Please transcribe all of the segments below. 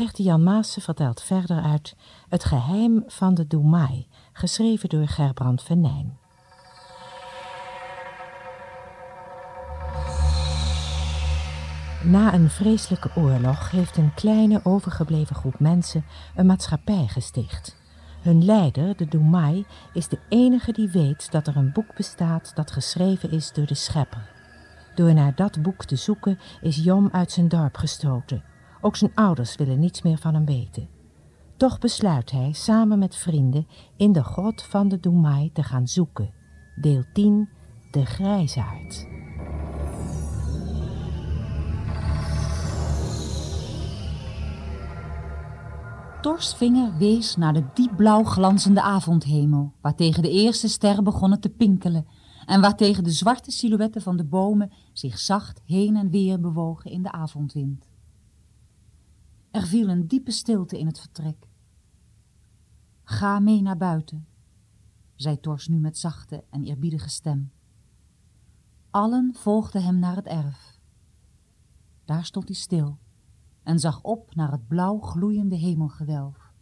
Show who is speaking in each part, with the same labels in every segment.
Speaker 1: Gertie Jan Maassen vertelt verder uit Het geheim van de Doemai, geschreven door Gerbrand Venijn. Na een vreselijke oorlog heeft een kleine overgebleven groep mensen een maatschappij gesticht. Hun leider, de Doemai, is de enige die weet dat er een boek bestaat dat geschreven is door de schepper. Door naar dat boek te zoeken is Jom uit zijn dorp gestoten. Ook zijn ouders willen niets meer van hem weten. Toch besluit hij samen met vrienden in de grot van de Doemai te gaan zoeken. Deel 10, de grijzaard.
Speaker 2: Tors vinger wees naar de diepblauw glanzende avondhemel, waartegen de eerste sterren begonnen te pinkelen en waartegen de zwarte silhouetten van de bomen zich zacht heen en weer bewogen in de avondwind. Er viel een diepe stilte in het vertrek. Ga mee naar buiten, zei Tors nu met zachte en eerbiedige stem. Allen volgden hem naar het erf. Daar stond hij stil en zag op naar het blauw gloeiende hemelgewelf.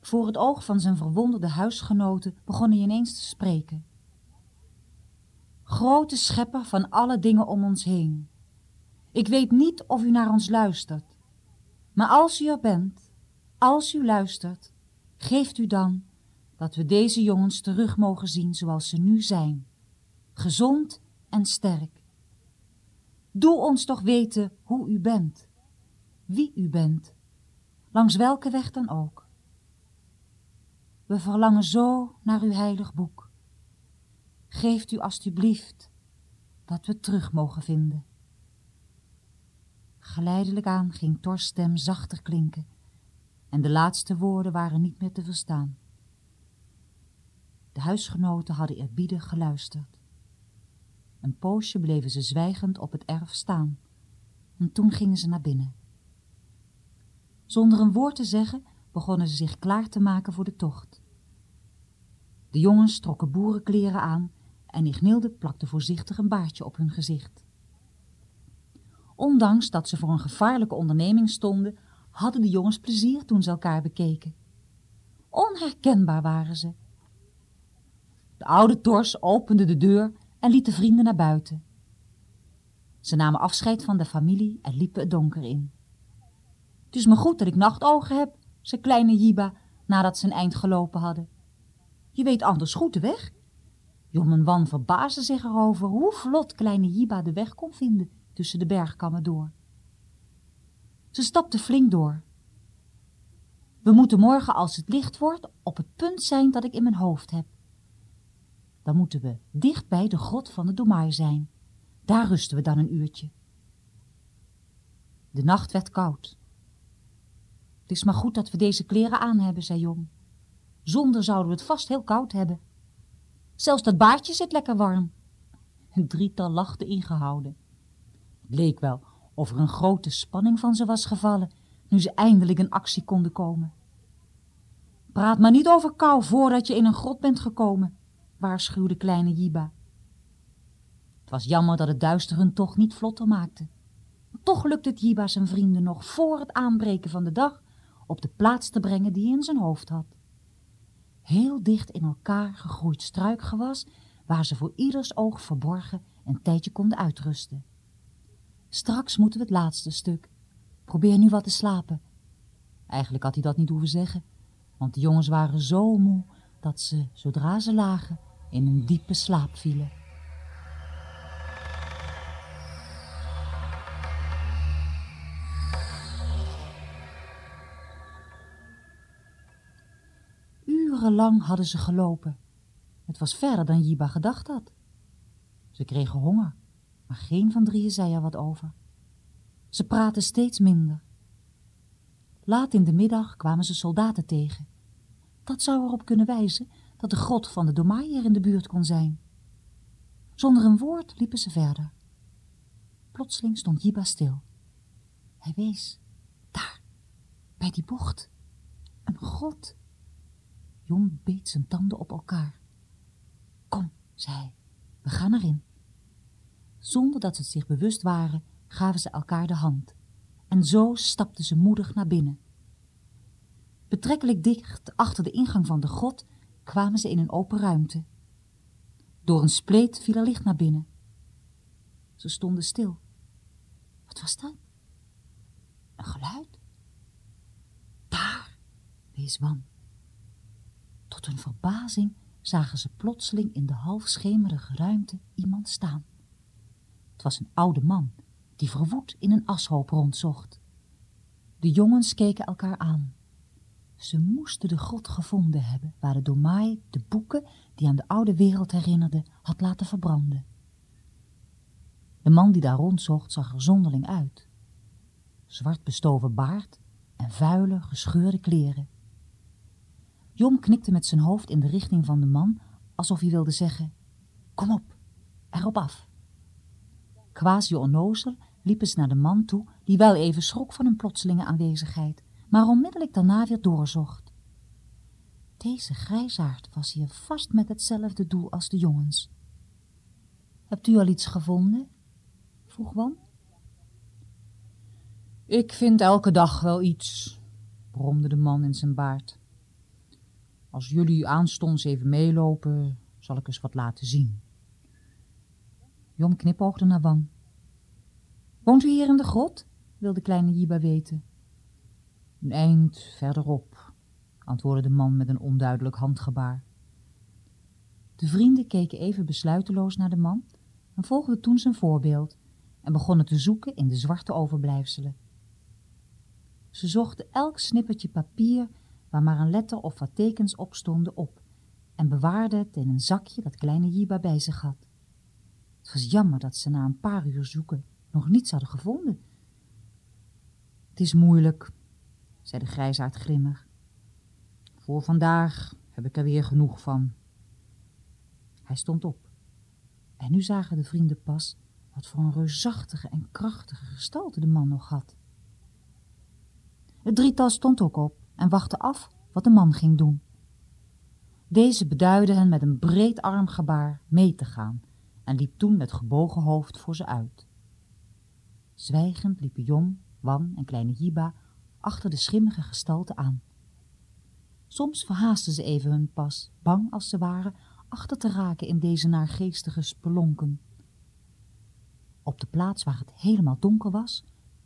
Speaker 2: Voor het oog van zijn verwonderde huisgenoten begon hij ineens te spreken. Grote schepper van alle dingen om ons heen. Ik weet niet of u naar ons luistert, maar als u er bent, als u luistert, geeft u dan dat we deze jongens terug mogen zien zoals ze nu zijn, gezond en sterk. Doe ons toch weten hoe u bent, wie u bent, langs welke weg dan ook. We verlangen zo naar uw heilig boek. Geeft u alstublieft dat we terug mogen vinden. Geleidelijk aan ging Tors stem zachter klinken en de laatste woorden waren niet meer te verstaan. De huisgenoten hadden eerbiedig geluisterd. Een poosje bleven ze zwijgend op het erf staan. En toen gingen ze naar binnen. Zonder een woord te zeggen begonnen ze zich klaar te maken voor de tocht. De jongens trokken boerenkleren aan en Ignilde plakte voorzichtig een baardje op hun gezicht. Ondanks dat ze voor een gevaarlijke onderneming stonden, hadden de jongens plezier toen ze elkaar bekeken. Onherkenbaar waren ze. De oude Tors opende de deur en liet de vrienden naar buiten. Ze namen afscheid van de familie en liepen het donker in. Het is me goed dat ik nachtogen heb, zei kleine Jiba nadat ze een eind gelopen hadden. Je weet anders goed de weg. Jom Wan verbaasden zich erover hoe vlot kleine Jiba de weg kon vinden tussen de bergkammen door. Ze stapte flink door. We moeten morgen als het licht wordt op het punt zijn dat ik in mijn hoofd heb. Dan moeten we dicht bij de grot van de Domaai zijn. Daar rusten we dan een uurtje. De nacht werd koud. Het is maar goed dat we deze kleren aan hebben, zei Jong. Zonder zouden we het vast heel koud hebben. Zelfs dat baardje zit lekker warm. Een drietal lachte ingehouden. Het leek wel of er een grote spanning van ze was gevallen, nu ze eindelijk in actie konden komen. Praat maar niet over kou voordat je in een grot bent gekomen, waarschuwde kleine Jiba. Het was jammer dat het duister hun toch niet vlotter maakte. Toch lukte het Jiba zijn vrienden nog voor het aanbreken van de dag op de plaats te brengen die hij in zijn hoofd had. Heel dicht in elkaar gegroeid struikgewas, waar ze voor ieders oog verborgen een tijdje konden uitrusten. Straks moeten we het laatste stuk. Probeer nu wat te slapen. Eigenlijk had hij dat niet hoeven zeggen, want de jongens waren zo moe dat ze, zodra ze lagen, in een diepe slaap vielen. Urenlang hadden ze gelopen. Het was verder dan Jiba gedacht had. Ze kregen honger, maar geen van drieën zei er wat over. Ze praten steeds minder. Laat in de middag kwamen ze soldaten tegen. Dat zou erop kunnen wijzen dat de grot van de Domaaier in de buurt kon zijn. Zonder een woord liepen ze verder. Plotseling stond Jiba stil. Hij wees. Daar, bij die bocht. Een grot. Jon beet zijn tanden op elkaar. Kom, zei hij, we gaan erin. Zonder dat ze zich bewust waren, gaven ze elkaar de hand. En zo stapten ze moedig naar binnen. Betrekkelijk dicht achter de ingang van de grot kwamen ze in een open ruimte. Door een spleet viel er licht naar binnen. Ze stonden stil. Wat was dat? Een geluid? Daar, wees Wan. Tot hun verbazing zagen ze plotseling in de halfschemerige ruimte iemand staan. Het was een oude man die verwoed in een ashoop rondzocht. De jongens keken elkaar aan. Ze moesten de grot gevonden hebben waar de domaai de boeken die aan de oude wereld herinnerden had laten verbranden. De man die daar rondzocht zag er zonderling uit. Zwart bestoven baard en vuile, gescheurde kleren. Jom knikte met zijn hoofd in de richting van de man, alsof hij wilde zeggen, kom op, erop af. Quasi onnozel liepen ze naar de man toe, die wel even schrok van hun plotselinge aanwezigheid, maar onmiddellijk daarna weer doorzocht. Deze grijsaard was hier vast met hetzelfde doel als de jongens. Hebt u al iets gevonden? vroeg Wan.
Speaker 3: Ik vind elke dag wel iets, bromde de man in zijn baard. Als jullie aanstonds even meelopen, zal ik eens wat laten zien.
Speaker 2: Jom knipoogde naar Wan. Woont u hier in de grot? wilde kleine Jiba weten.
Speaker 3: Een eind verderop, antwoordde de man met een onduidelijk handgebaar.
Speaker 2: De vrienden keken even besluiteloos naar de man en volgden toen zijn voorbeeld en begonnen te zoeken in de zwarte overblijfselen. Ze zochten elk snippertje papier waar maar een letter of wat tekens op stonden op en bewaarden het in een zakje dat kleine Jiba bij zich had. Het was jammer dat ze na een paar uur zoeken nog niets hadden gevonden.
Speaker 3: Het is moeilijk, zei de grijsaard grimmig. Voor vandaag heb ik er weer genoeg van.
Speaker 2: Hij stond op. En nu zagen de vrienden pas wat voor een reusachtige en krachtige gestalte de man nog had. Het drietal stond ook op en wachtte af wat de man ging doen. Deze beduidde hen met een breed armgebaar mee te gaan en liep toen met gebogen hoofd voor ze uit. Zwijgend liepen Jong, Wan en kleine Jiba achter de schimmige gestalte aan. Soms verhaasten ze even hun pas, bang als ze waren achter te raken in deze naargeestige spelonken. Op de plaats waar het helemaal donker was,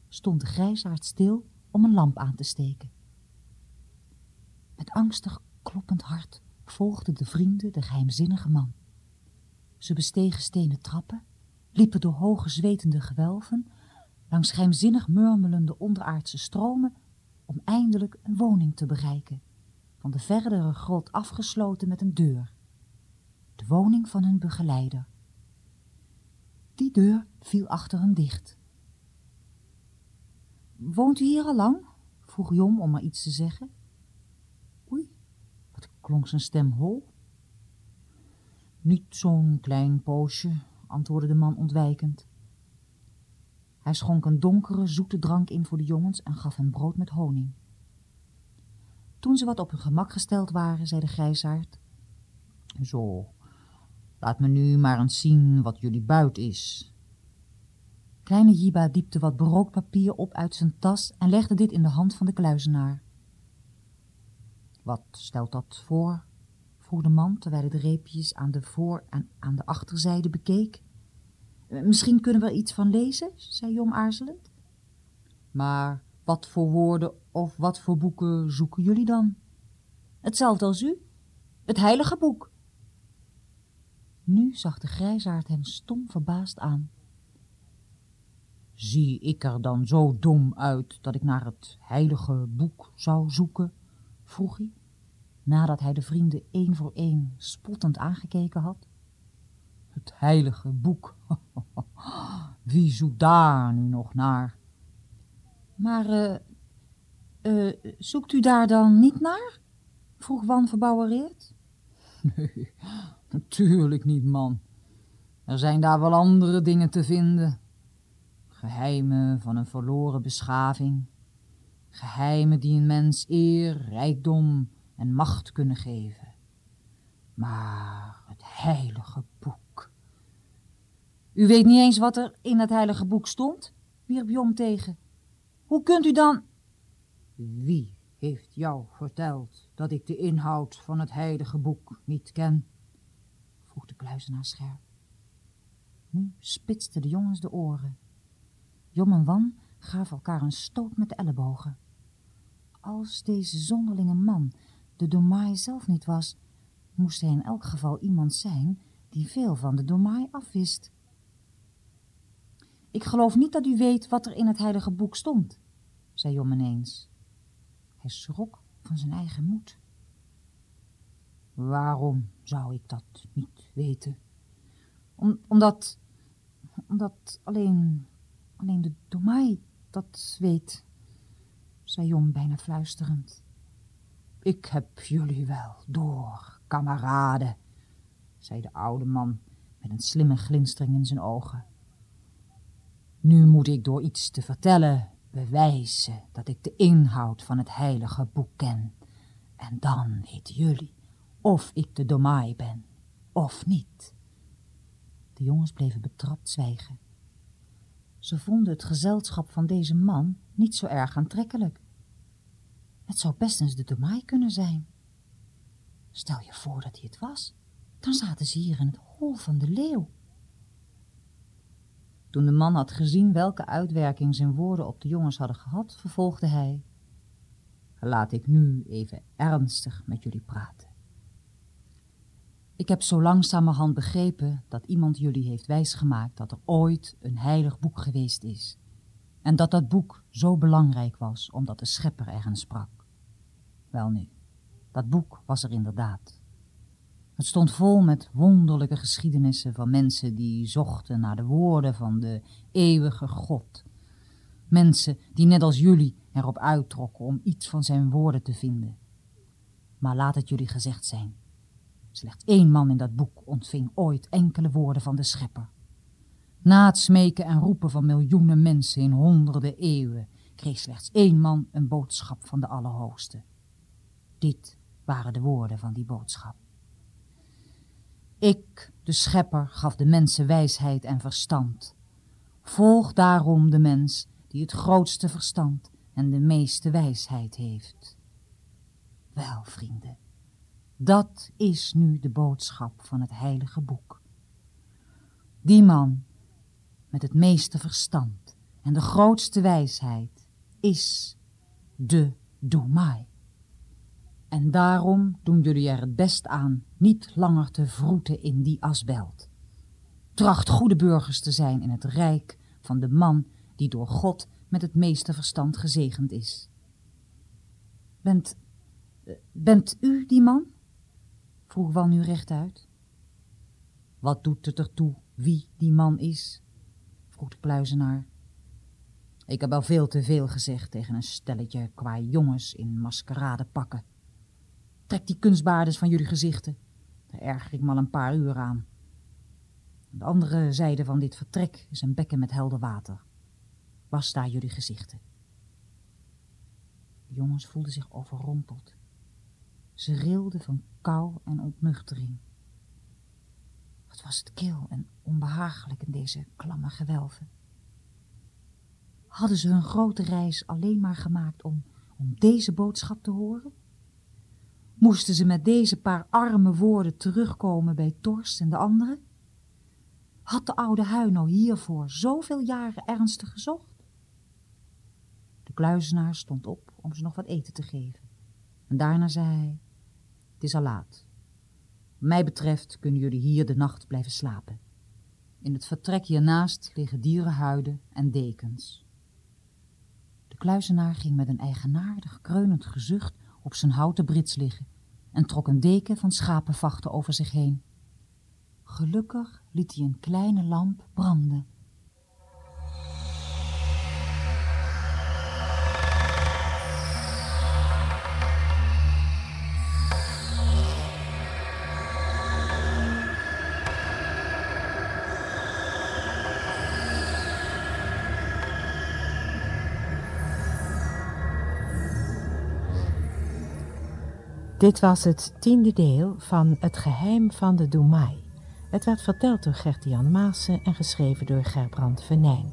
Speaker 2: stond de grijsaard stil om een lamp aan te steken. Met angstig kloppend hart volgden de vrienden de geheimzinnige man. Ze bestegen stenen trappen, liepen door hoge zwetende gewelven, langs geheimzinnig murmelende onderaardse stromen, om eindelijk een woning te bereiken, van de verdere grot afgesloten met een deur. De woning van hun begeleider. Die deur viel achter hen dicht. Woont u hier al lang? vroeg Jom om maar iets te zeggen. Oei, wat klonk zijn stem hol.
Speaker 3: Niet zo'n klein poosje, antwoordde de man ontwijkend.
Speaker 2: Hij schonk een donkere, zoete drank in voor de jongens en gaf hen brood met honing. Toen ze wat op hun gemak gesteld waren, zei de grijsaard.
Speaker 3: Zo, laat me nu maar eens zien wat jullie buit is.
Speaker 2: Kleine Jiba diepte wat berookt papier op uit zijn tas en legde dit in de hand van de kluizenaar.
Speaker 3: Wat stelt dat voor?
Speaker 2: Vroeg de man, terwijl hij de reepjes aan de voor- en aan de achterzijde bekeek. Misschien kunnen we er iets van lezen, zei Jom aarzelend.
Speaker 3: Maar wat voor woorden of wat voor boeken zoeken jullie dan?
Speaker 2: Hetzelfde als u, het heilige boek. Nu zag de grijsaard hem stom verbaasd aan.
Speaker 3: Zie ik er dan zo dom uit dat ik naar het heilige boek zou zoeken? vroeg hij, nadat hij de vrienden één voor één spottend aangekeken had. Het heilige boek, wie zoekt daar nu nog naar?
Speaker 2: Maar, uh, zoekt u daar dan niet naar? vroeg Wan verbouwereerd.
Speaker 3: Nee, natuurlijk niet, man. Er zijn daar wel andere dingen te vinden. Geheimen van een verloren beschaving. Geheimen die een mens eer, rijkdom en macht kunnen geven. Maar het heilige boek.
Speaker 2: U weet niet eens wat er in het heilige boek stond, wierp Jom tegen. Hoe kunt u dan...
Speaker 3: Wie heeft jou verteld dat ik de inhoud van het heilige boek niet ken? vroeg de kluizenaar scherp. Nu spitsten de jongens de oren. Jom en Wan gaven elkaar een stoot met de ellebogen. Als deze zonderlinge man de Domai zelf niet was, moest hij in elk geval iemand zijn die veel van de Domai afwist.
Speaker 2: Ik geloof niet dat u weet wat er in het heilige boek stond, zei Jom ineens. Hij schrok van zijn eigen moed.
Speaker 3: Waarom zou ik dat niet weten?
Speaker 2: Om, omdat, omdat alleen, alleen de Domai dat weet, zei Jom bijna fluisterend.
Speaker 3: Ik heb jullie wel door, kameraden, zei de oude man met een slimme glinstering in zijn ogen. Nu moet ik door iets te vertellen bewijzen dat ik de inhoud van het heilige boek ken. En dan weten jullie of ik de Domai ben of niet.
Speaker 2: De jongens bleven betrapt zwijgen. Ze vonden het gezelschap van deze man niet zo erg aantrekkelijk. Het zou best eens de Domai kunnen zijn. Stel je voor dat hij het was, dan zaten ze hier in het hol van de leeuw. Toen de man had gezien welke uitwerking zijn woorden op de jongens hadden gehad, vervolgde hij.
Speaker 3: Laat ik nu even ernstig met jullie praten.
Speaker 2: Ik heb zo langzamerhand begrepen dat iemand jullie heeft wijsgemaakt dat er ooit een heilig boek geweest is. En dat dat boek zo belangrijk was omdat de schepper erin sprak. Welnu, dat boek was er inderdaad. Het stond vol met wonderlijke geschiedenissen van mensen die zochten naar de woorden van de eeuwige God. Mensen die net als jullie erop uittrokken om iets van zijn woorden te vinden. Maar laat het jullie gezegd zijn. Slechts één man in dat boek ontving ooit enkele woorden van de schepper. Na het smeken en roepen van miljoenen mensen in honderden eeuwen kreeg slechts één man een boodschap van de Allerhoogste. Dit waren de woorden van die boodschap. Ik, de schepper, gaf de mensen wijsheid en verstand. Volg daarom de mens die het grootste verstand en de meeste wijsheid heeft. Wel, vrienden, dat is nu de boodschap van het heilige boek. Die man met het meeste verstand en de grootste wijsheid is de Domai. En daarom doen jullie er het best aan niet langer te vroeten in die asbelt. Tracht goede burgers te zijn in het rijk van de man die door God met het meeste verstand gezegend is. Bent, bent u die man? vroeg Wan nu rechtuit. Wat doet het ertoe wie die man is? Vroeg de. Ik heb al veel te veel gezegd tegen een stelletje qua jongens in pakken. Trek die kunstbaardes van jullie gezichten. Daar erger ik me al een paar uur aan. Aan de andere zijde van dit vertrek is een bekken met helder water. Was daar jullie gezichten. De jongens voelden zich overrompeld. Ze rilden van kou en ontnuchtering. Wat was het kil en onbehagelijk in deze klamme gewelven. Hadden ze hun grote reis alleen maar gemaakt om, om deze boodschap te horen? Moesten ze met deze paar arme woorden terugkomen bij Torst en de anderen? Had de oude Huino hiervoor zoveel jaren ernstig gezocht? De kluizenaar stond op om ze nog wat eten te geven. En daarna zei hij, het is al laat. Mij betreft kunnen jullie hier de nacht blijven slapen. In het vertrek hiernaast liggen dierenhuiden en dekens. De kluizenaar ging met een eigenaardig kreunend gezucht op zijn houten brits liggen en trok een deken van schapenvachten over zich heen. Gelukkig liet hij een kleine lamp branden.
Speaker 1: Dit was het tiende deel van Het geheim van de Doemai. Het werd verteld door Gert-Jan Maassen en geschreven door Gerbrand Venijn.